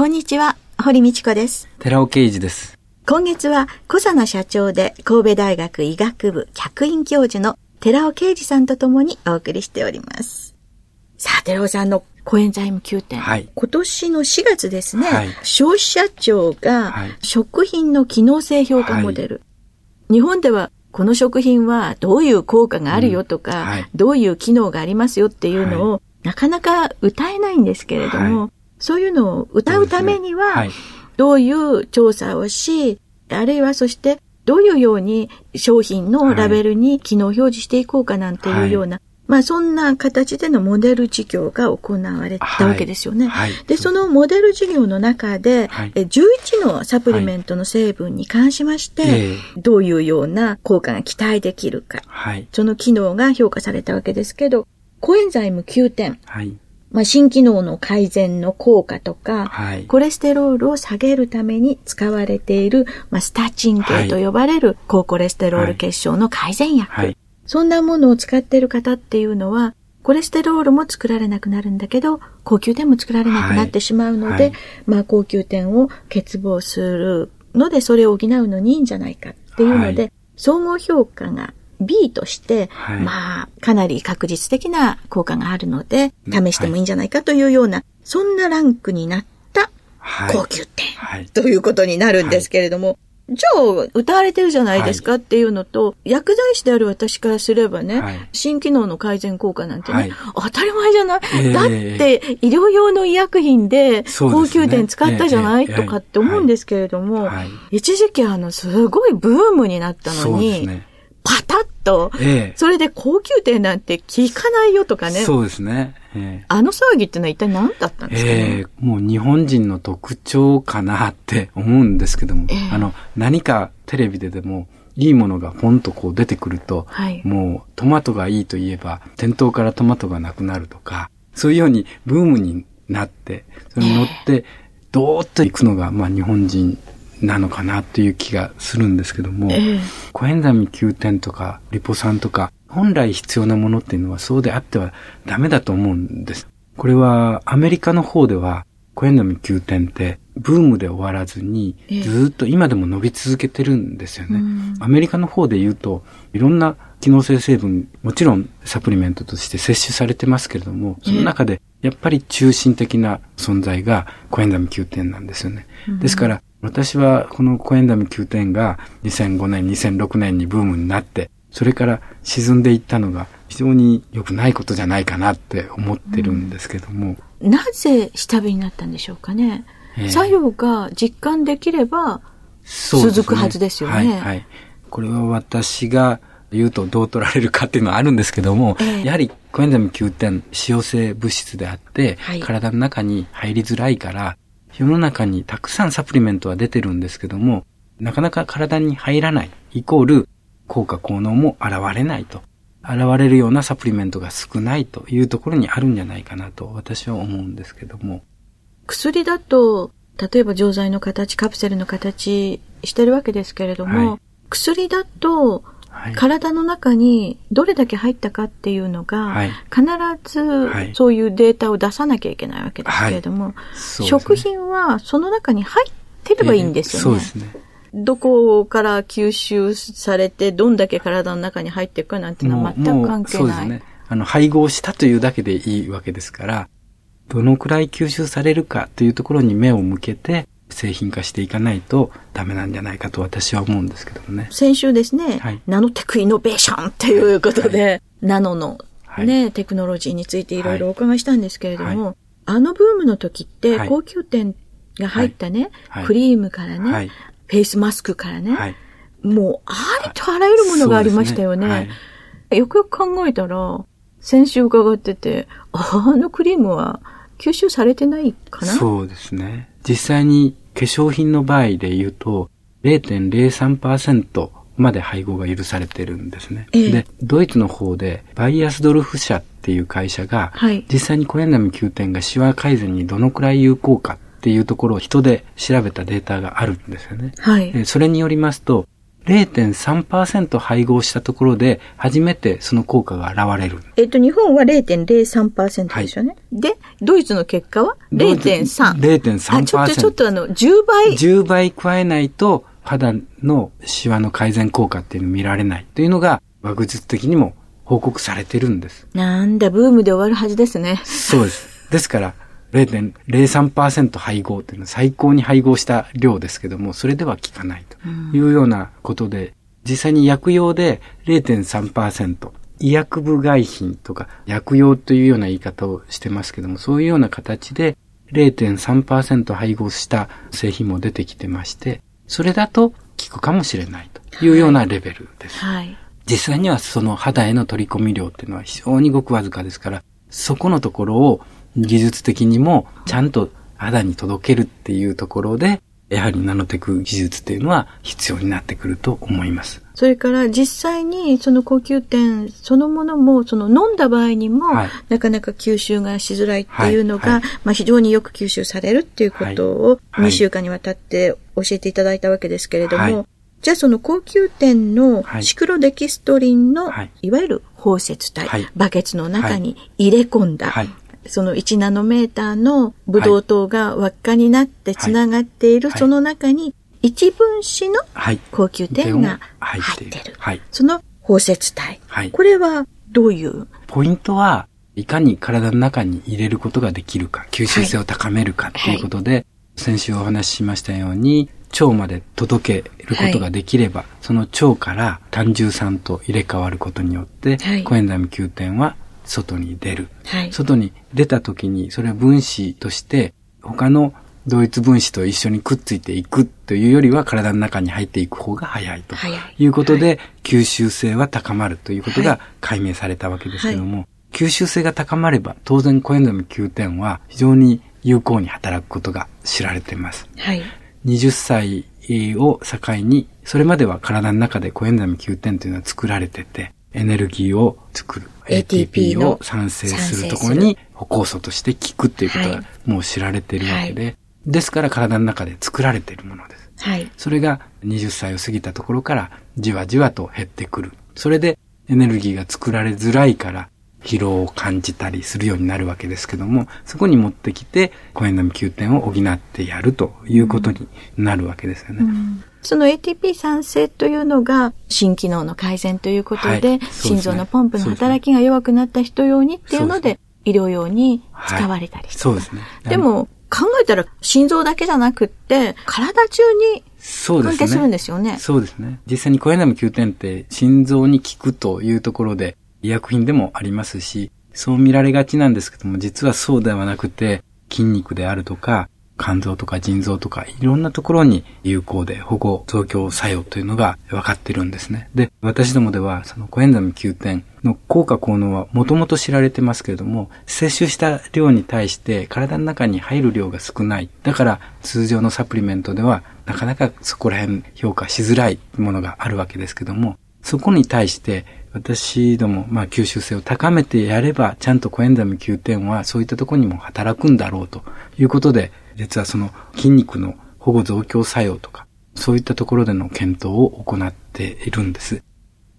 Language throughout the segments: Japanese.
こんにちは堀道子です。寺尾啓二です。今月はコサナ社長で神戸大学医学部客員教授の寺尾啓二さんとともにお送りしております。さあ寺尾さんのコエンザイム9点。はい、今年の4月ですね、はい、消費者庁が食品の機能性評価モデル。はい、日本ではこの食品はどういう効果があるよとか、うん、どういう機能がありますよっていうのを、なかなか歌えないんですけれども、そういうのを歌うためには、どういう調査をし、あるいはそしてどういうように商品のラベルに機能表示していこうかなんていうような、まあそんな形でのモデル事業が行われたわけですよね。はい。はい、で、そのモデル事業の中で、はい、11のサプリメントの成分に関しまして、どういうような効果が期待できるか、その機能が評価されたわけですけど、コエンザイム9点。まあ、新機能の改善の効果とか、はい、コレステロールを下げるために使われている、まあ、スタチン系と呼ばれる高コレステロール結晶の改善薬。はい、そんなものを使っている方っていうのは、コレステロールも作られなくなるんだけど、高級点も作られなくなってしまうので、はいはい、まあ高級点を欠乏するので、それを補うのにいいんじゃないかっていうので、はい、総合評価が B として、まあ、かなり確実的な効果があるので、試してもいいんじゃないかというような、そんなランクになった高級点ということになるんですけれども、じゃあ、歌われてるじゃないですかっていうのと、はい、薬剤師である私からすればね、はい、新機能の改善効果なんてね、はい、当たり前じゃない、えー、だって、医療用の医薬品で高級点使ったじゃない、ね、とかって思うんですけれども、一時期あの、すごいブームになったのに、パタッと、ええ、それで高級店なんて聞かないよとかね。そうですね。ええ、あの騒ぎってのは一体何だったんですか、ね、ええ、もう日本人の特徴かなって思うんですけども、えあの、何かテレビででも、いいものがポンとこう出てくると、はい、もうトマトがいいと言えば、店頭からトマトがなくなるとか、そういうようにブームになって、それに乗って、どーっと行くのが、まあ日本人なのかなという気がするんですけども、えー、コエンザミ Q 点とかリポ酸とか本来必要なものっていうのはそうであってはダメだと思うんです。これはアメリカの方ではコエンザミ Q 点ってブームで終わらずにずっと今でも伸び続けてるんですよね。えー、アメリカの方で言うといろんな機能性成分もちろんサプリメントとして摂取されてますけれども、その中でやっぱり中心的な存在がコエンザミ Q 点なんですよね。ですから私はこのコエンダム9点が2005年、2006年にブームになって、それから沈んでいったのが非常に良くないことじゃないかなって思ってるんですけども。うん、なぜ下火になったんでしょうかね。えー、作用が実感できれば続くはずですよね。ねはい、はい。これは私が言うとどう取られるかっていうのはあるんですけども、えー、やはりコエンザム9点、使用性物質であって、はい、体の中に入りづらいから、世の中にたくさんサプリメントは出てるんですけども、なかなか体に入らない、イコール効果効能も現れないと。現れるようなサプリメントが少ないというところにあるんじゃないかなと私は思うんですけども。薬だと、例えば錠剤の形、カプセルの形してるわけですけれども、はい、薬だと体の中にどれだけ入ったかっていうのが、はい、必ずそういうデータを出さなきゃいけないわけですけれども、はいね、食品はその中に入ってればいいんですよね。そうですね。どこから吸収されて、どんだけ体の中に入っていくかなんていうのは全く関係ない。そうですね。あの、配合したというだけでいいわけですから、どのくらい吸収されるかというところに目を向けて、製品化していかないとダメなんじゃないかと私は思うんですけどもね。先週ですね、はい、ナノテクイノベーションっていうことで、はい、ナノのね、はい、テクノロジーについていろいろお伺いしたんですけれども、あのブームの時って高級店が入ったね、クリームからね、フェイスマスクからね、もうありとあらゆるものがありましたよね。ね。よくよく考えたら、先週伺ってて、あのクリームは吸収されてないかな？そうですね。実際に化粧品の場合で言うと、0.03%まで配合が許されてるんですね。ええ、で、ドイツの方で、バイアスドルフ社っていう会社が、はい、実際にコエンザミ Q10 がシワ改善にどのくらい有効かっていうところを人で調べたデータがあるんですよね。はい。それによりますと、0.3%配合したところで、初めてその効果が現れる。えっ、と、日本は0.03%ですよね。はい、で、ドイツの結果は0.3。0.3%。ちょっと、ちょっとあの、10倍。10倍加えないと、肌のシワの改善効果っていうのを見られないというのが、学術的にも報告されてるんです。なんだ、ブームで終わるはずですね。そうです。ですから、0.03%配合っていうのは最高に配合した量ですけども、それでは効かないというようなことで、実際に薬用で0.3%、医薬部外品とか薬用というような言い方をしてますけども、そういうような形で0.3%配合した製品も出てきてまして、それだと効くかもしれないというようなレベルです。はい、実際にはその肌への取り込み量っていうのは非常にごくわずかですから、そこのところを技術的にもちゃんと肌に届けるっていうところで、やはりナノテク技術っていうのは必要になってくると思います。それから実際にその高級店そのものも、その飲んだ場合にも、なかなか吸収がしづらいっていうのが、はい。はい、まあ非常によく吸収されるっていうことを2週間にわたって教えていただいたわけですけれども、はい、じゃあその高級店のシクロデキストリンの、い、わゆる包摂体、バケツの中に入れ込んだ、その1ナノメーターのブドウ糖が輪っかになってつながっている、その中に一分子の高級点が入っている。はい、その包摂体。はい、これはどういう？ポイントはいかに体の中に入れることができるか、吸収性を高めるかっていうことで、はい、先週お話ししましたように、腸まで届けることができれば、はい、その腸から単純酸と入れ替わることによって、はい、コエンザミ Q 点は外に出る。はい、外に出た時に、それは分子として、他の同一分子と一緒にくっついていくというよりは体の中に入っていく方が早いとい。うことで、はい、吸収性は高まるということが解明されたわけですけども、はい、吸収性が高まれば当然コエンザミ Q10 は非常に有効に働くことが知られています。はい、20歳を境に、それまでは体の中でコエンザミ Q10 というのは作られてて、エネルギーを作る。ATP を産生するところに歩酵素として効くっていうことがもう知られているわけで、はい、ですから体の中で作られているものです。はい。それが20歳を過ぎたところからじわじわと減ってくる。それでエネルギーが作られづらいから疲労を感じたりするようになるわけですけども、そこに持ってきて、コエンザミ Q 点を補ってやるということになるわけですよね。うんうんその ATP 酸性というのが心機能の改善ということで、はい、心臓のポンプの働きが弱くなった人用にっていうので、医療用に使われたりして、そうですね。でも、考えたら心臓だけじゃなくって、体中に関係するんですよね。そうですね。実際にコエナム9点って心臓に効くというところで医薬品でもありますし、そう見られがちなんですけども、実はそうではなくて、筋肉であるとか、肝臓とか腎臓とかいろんなところに有効で保護増強作用というのが分かってるんですね。で、私どもではそのコエンザム Q 点の効果効能はもともと知られてますけれども、摂取した量に対して体の中に入る量が少ない。だから通常のサプリメントではなかなかそこら辺評価しづらいものがあるわけですけども、そこに対して私ども、まあ、吸収性を高めてやれば、ちゃんとコエンザム Q 点はそういったところにも働くんだろうということで、実はその筋肉の保護増強作用とか、そういったところでの検討を行っているんです。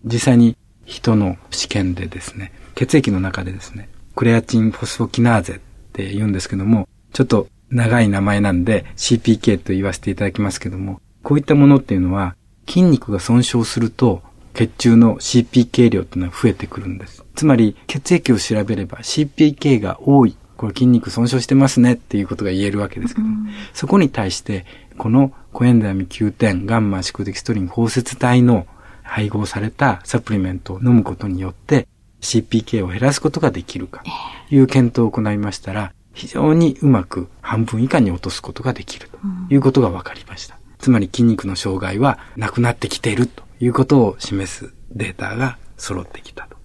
実際に人の試験でですね、血液の中でですね、クレアチンフォスフォキナーゼって言うんですけども、ちょっと長い名前なんで CPK と言わせていただきますけども、こういったものっていうのは筋肉が損傷すると血中の CPK 量っていうのは増えてくるんです。つまり血液を調べれば CPK が多いこれ筋肉損傷してますねっていうことが言えるわけですけど、うん、そこに対して、このコエンザミ Q10 ガンマシクデキストリン包摂体の配合されたサプリメントを飲むことによって CPK を減らすことができるかという検討を行いましたら、非常にうまく半分以下に落とすことができるということが分かりました。つまり筋肉の障害はなくなってきているということを示すデータが揃ってきたと。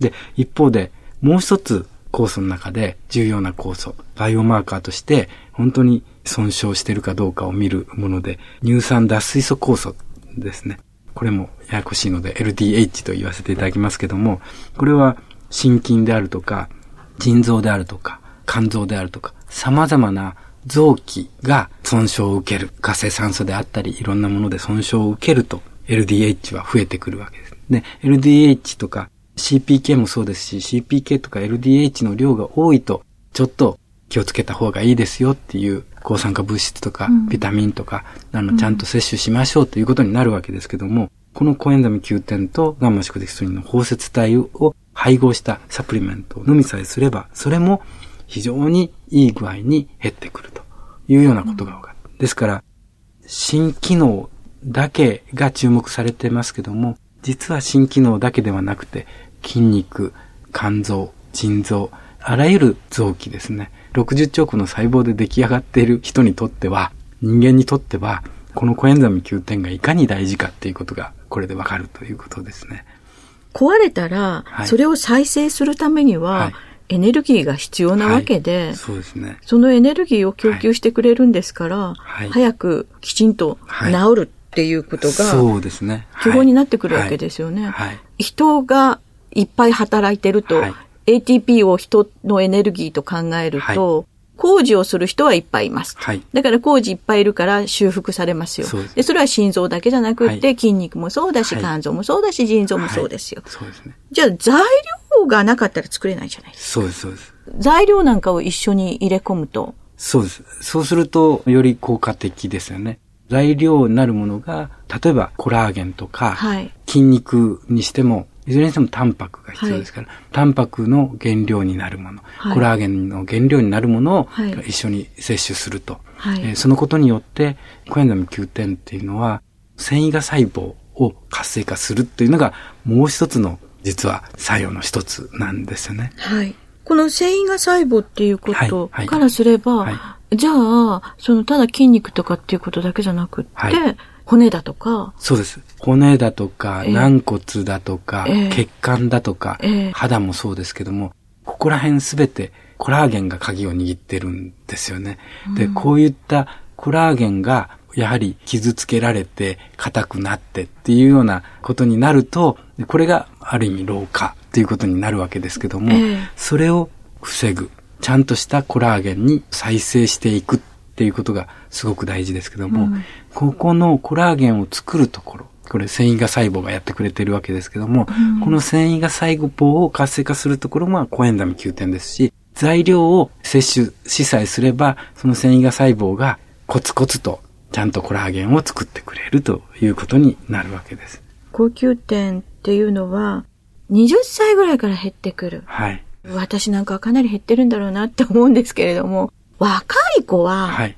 で、一方でもう一つ酵素の中で重要な酵素、バイオマーカーとして本当に損傷してるかどうかを見るもので、乳酸脱水素酵素ですね。これもややこしいので LDH と言わせていただきますけども、これは心筋であるとか、腎臓であるとか、肝臓であるとか、様々な臓器が損傷を受ける。活性酸素であったり、いろんなもので損傷を受けると、LDH は増えてくるわけです。で、LDH とか CPK もそうですし、CPK とか LDH の量が多いと、ちょっと気をつけた方がいいですよっていう抗酸化物質とか、ビタミンとか、あの、ちゃんと摂取しましょうということになるわけですけども、このコエンザミ Q10 とガンマ宿敵素リンの包摂体を配合したサプリメントを飲みさえすれば、それも非常にいい具合に減ってくるというようなことが分かる。ですから、新機能だけが注目されてますけども、実は新機能だけではなくて、筋肉、肝臓、腎臓、あらゆる臓器ですね。60億の細胞で出来上がっている人にとっては、人間にとっては、このコエンザミ Q10 がいかに大事かっていうことが、これでわかるということですね。壊れたら、それを再生するためには、エネルギーが必要なわけで、はい、そうですね。そのエネルギーを供給してくれるんですから、はい、早くきちんと治るっていうことが、そうですね。基本になってくるわけですよね。人がいっぱい働いてると、ATP を人のエネルギーと考えると、工事をする人はいっぱいいます。はい、だから工事いっぱいいるから修復されますよ。そでそれは心臓だけじゃなくて、はい、筋肉もそうだし、肝臓もそうだし、腎臓もそうですよ。そうですね。じゃあ材料がなかったら作れないじゃないですか。そうです、そうです。材料なんかを一緒に入れ込むと。そうです。そうすると、より効果的ですよね。材料になるものが、例えばコラーゲンとか、はい、筋肉にしても、いずれにしてもタンパクが必要ですから、はい、タンパクの原料になるもの、はい、コラーゲンの原料になるものを一緒に摂取すると。はい、えー、そのことによって、コエンザミ Q10 っていうのは、繊維が細胞を活性化するっていうのが、もう一つの、実は作用の一つなんですよね。はい。この繊維が細胞っていうことからすれば、じゃあ、そのただ筋肉とかっていうことだけじゃなくって、骨だとか。そうです。骨だとか、軟骨だとか、えー、血管だとか、えー、肌もそうですけども、ここら辺すべてコラーゲンが鍵を握ってるんですよね。うん、で、こういったコラーゲンがやはり傷つけられて硬くなってっていうようなことになると、これがある意味老化っていうことになるわけですけども、えー、それを防ぐ。ちゃんとしたコラーゲンに再生していくっていうことがすごく大事ですけども、うん、ここのコラーゲンを作るところ、これ繊維が細胞がやってくれてるわけですけども、うん、この繊維が細胞を活性化するところもコエンザミ Q10 ですし、材料を摂取しさえすれば、その繊維が細胞がコツコツとちゃんとコラーゲンを作ってくれるということになるわけです。高級点っていうのは、20歳ぐらいから減ってくる。はい。私なんかはかなり減ってるんだろうなって思うんですけれども、若い子は、はい。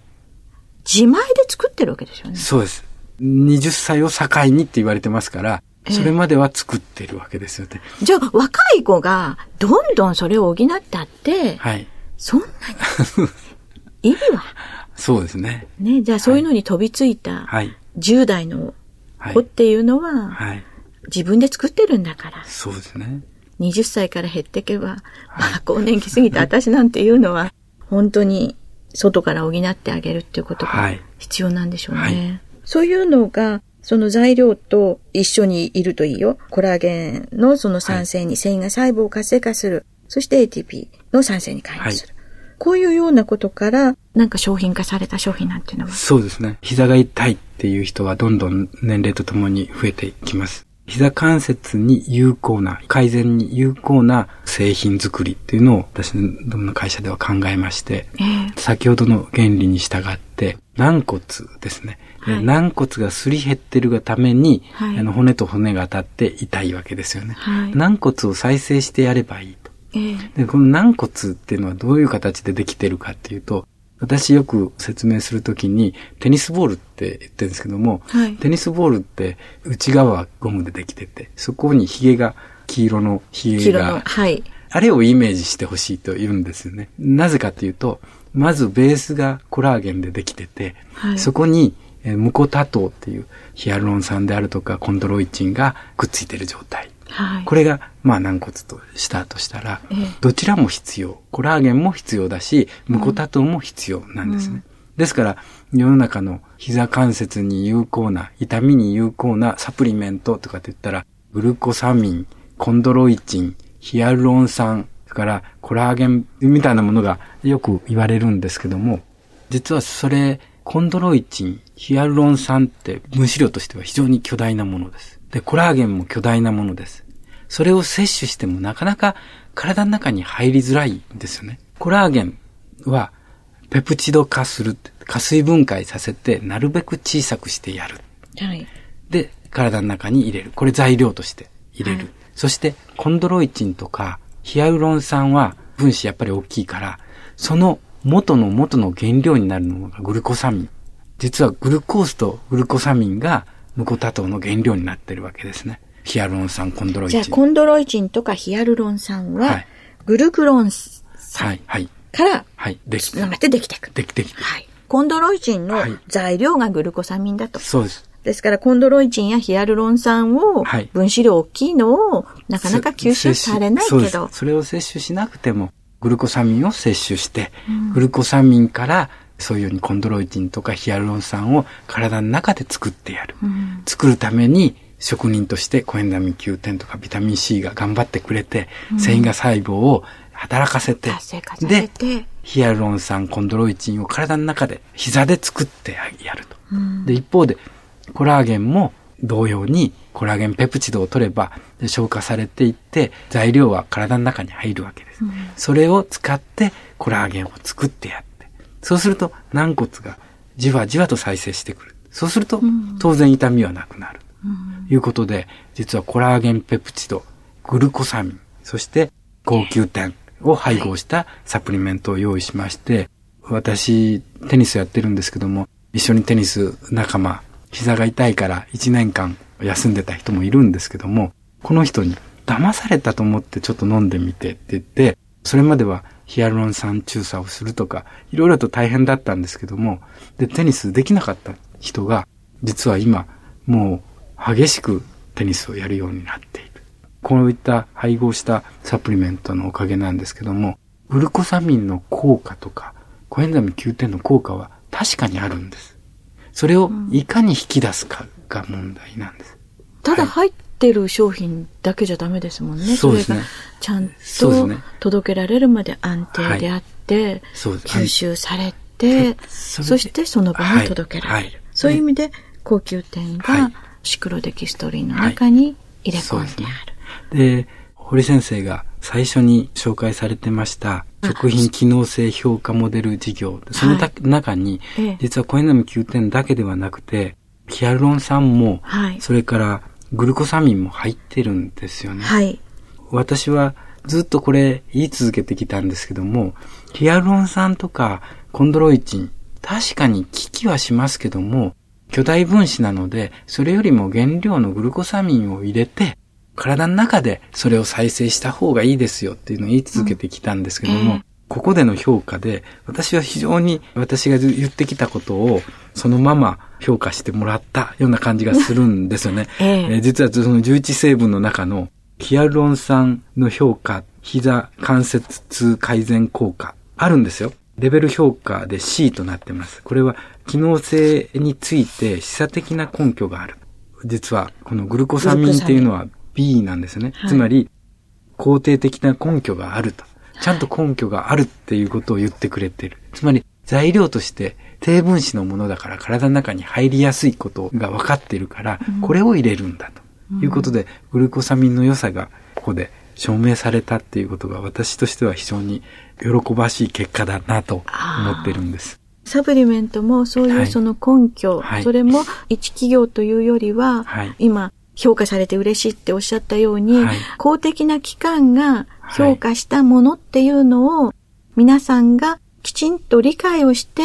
自前で作ってるわけですよね。そうです。20歳を境にって言われてますから、それまでは作ってるわけですよね。じゃあ、若い子がどんどんそれを補ったって、はい。そんなに、意味は？そうですね。ね、じゃあそういうのに飛びついた、はい。10代の子っていうのは、はい。自分で作ってるんだから。そうですね。20歳から減っていけば、まあ、更年期過ぎた私なんていうのは、本当に外から補ってあげるっていうことが必要なんでしょうね。はい、そういうのが、その材料と一緒にいるといいよ。コラーゲンのその酸性に繊維が細胞を活性化する。そして ATP の酸性に変化する。はい、こういうようなことから、なんか商品化された商品なんていうのは？そうですね。膝が痛いっていう人はどんどん年齢とともに増えていきます。膝関節に有効な、改善に有効な製品作りっていうのを私どもの会社では考えまして、えー、先ほどの原理に従って、軟骨ですね。はい、軟骨がすり減ってるがために、はい、あの骨と骨が当たって痛いわけですよね。はい、軟骨を再生してやればいいと。えー、でこの軟骨っていうのはどういう形でできてるかっていうと、私よく説明するときに、テニスボールって言ってるんですけども、はい、テニスボールって内側はゴムでできてて、そこにヒゲが、黄色のヒゲが、はい、あれをイメージしてほしいと言うんですよね。なぜかというと、まずベースがコラーゲンでできてて、はい、そこにムコタ糖っていうヒアルロン酸であるとかコンドロイチンがくっついている状態。はい、これが、まあ、軟骨としたとしたら、どちらも必要。コラーゲンも必要だし、ムコタ糖も必要なんですね。うん、ですから、世の中の膝関節に有効な、痛みに有効なサプリメントとかって言ったら、グルコサミン、コンドロイチン、ヒアルロン酸、それからコラーゲンみたいなものがよく言われるんですけども、実はそれ、コンドロイチン、ヒアルロン酸って分子量としては非常に巨大なものです。で、コラーゲンも巨大なものです。それを摂取してもなかなか体の中に入りづらいんですよね。コラーゲンはペプチド化する。加水分解させて、なるべく小さくしてやる。はい。で、体の中に入れる。これ材料として入れる。はい、そして、コンドロイチンとか、ヒアルロン酸は分子やっぱり大きいから、その元の元の原料になるのがグルコサミン。実はグルコースとグルコサミンがムコタ糖の原料になってるわけですね。ヒアルロン酸、コンドロイチン。じゃあ、コンドロイチンとかヒアルロン酸は、グルクロン酸。はい、はい。から、はい、できて。ってできていく。できてきて。はい。コンドロイチンの材料がグルコサミンだと。そうです。ですから、コンドロイチンやヒアルロン酸を、分子量大きいのを、なかなか吸収されないけど。そそれを摂取しなくても、グルコサミンを摂取して、うん、グルコサミンからそういうようにコンドロイチンとかヒアルロン酸を体の中で作ってやる。うん、作るために職人としてコエンザミン Q10 とかビタミン C が頑張ってくれて、うん、繊維が細胞を働かせて、で、ヒアルロン酸、コンドロイチンを体の中で膝で作ってやると。うん、で、一方で、コラーゲンも同様にコラーゲンペプチドを取れば消化されていって材料は体の中に入るわけです。うん、それを使ってコラーゲンを作ってやって、そうすると軟骨がじわじわと再生してくる。そうすると当然痛みはなくなる。いうことで、実はコラーゲンペプチド、グルコサミン、そして高級点を配合したサプリメントを用意しまして、私、テニスやってるんですけども、一緒にテニス仲間、膝が痛いから1年間休んでた人もいるんですけども、この人に騙されたと思ってちょっと飲んでみてって言って、それまではヒアルロン酸注射をするとか、いろいろと大変だったんですけども、で、テニスできなかった人が、実は今、もう激しくテニスをやるようになっている。こういった配合したサプリメントのおかげなんですけども、グルコサミンの効果とか、コエンザミ Q10 の効果は確かにあるんです。それをいかに引き出すかが問題なんです。ただ入ってる商品だけじゃダメですもんね。そうですね。ちゃんと届けられるまで安定であって、はい、吸収されて、そそしてその場に届けられる。はい、そういう意味で、高級店がシクロデキストリンの中に入れ込んである。で、堀先生が最初に紹介されてました食品機能性評価モデル事業。その中に、実はコエナミ9点だけではなくて、ヒアルロン酸も、はい、それからグルコサミンも入ってるんですよね。はい。私はずっとこれ言い続けてきたんですけども、ヒアルロン酸とかコンドロイチン、確かに効きはしますけども、巨大分子なので、それよりも原料のグルコサミンを入れて、体の中でそれを再生した方がいいですよっていうのを言い続けてきたんですけども、うんえー、ここでの評価で、私は非常に私が言ってきたことをそのまま評価してもらったような感じがするんですよね。えー、実はその11成分の中のヒアルロン酸の評価、膝関節痛改善効果あるんですよ。レベル評価で C となってます。これは機能性について示唆的な根拠がある。実はこのグルコサミンっていうのは B なんですね。はい、つまり、肯定的な根拠があると。ちゃんと根拠があるっていうことを言ってくれてる。つまり、材料として低分子のものだから体の中に入りやすいことが分かっているから、これを入れるんだということで、グルコサミンの良さがここで証明されたっていうことが私としては非常に喜ばしい結果だなと思ってるんです。サプリメントもそういうその根拠、はい、それも一企業というよりは、はい、今評価されて嬉しいっておっしゃったように、はい、公的な機関が評価したものっていうのを、皆さんがきちんと理解をして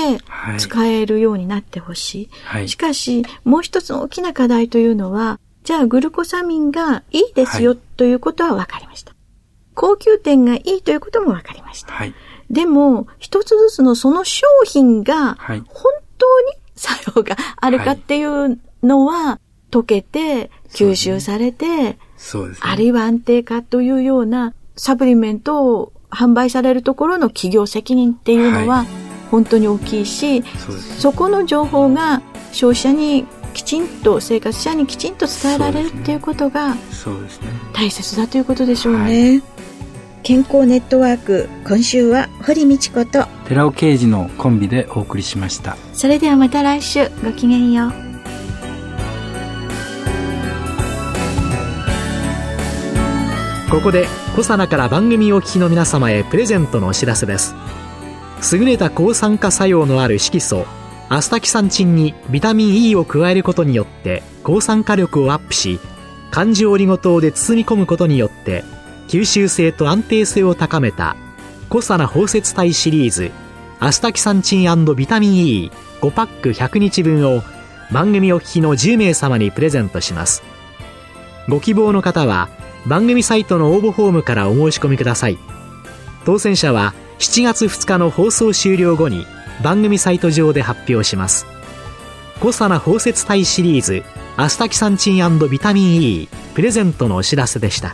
使えるようになってほしい。はい、しかし、もう一つの大きな課題というのは、じゃあグルコサミンがいいですよということは分かりました。高級点がいいということも分かりました。でも、一つずつのその商品が本当に作用があるかっていうのは、溶けて、吸収されて、ね、あるいは安定化というようなサプリメントを販売されるところの企業責任っていうのは、はい、本当に大きいしそこの情報が消費者にきちんと生活者にきちんと伝えられるっていうことが大切だということでしょうね。はい健康ネットワーク今週は堀道子と寺尾啓二のコンビでお送りしました。それではまた来週ごきげんよう。ここでコサナから番組お聞きの皆様へプレゼントのお知らせです。優れた抗酸化作用のある色素アスタキサンチンにビタミン E を加えることによって抗酸化力をアップし漢字オリゴ糖で包み込むことによって吸収性と安定性を高めたコサナ包摂体シリーズアスタキサンチンビタミン E5 パック100日分を番組お聞きの10名様にプレゼントします。ご希望の方は番組サイトの応募フォームからお申し込みください。当選者は7月2日の放送終了後に番組サイト上で発表します。コサナ包摂体シリーズアスタキサンチンビタミン E プレゼントのお知らせでした。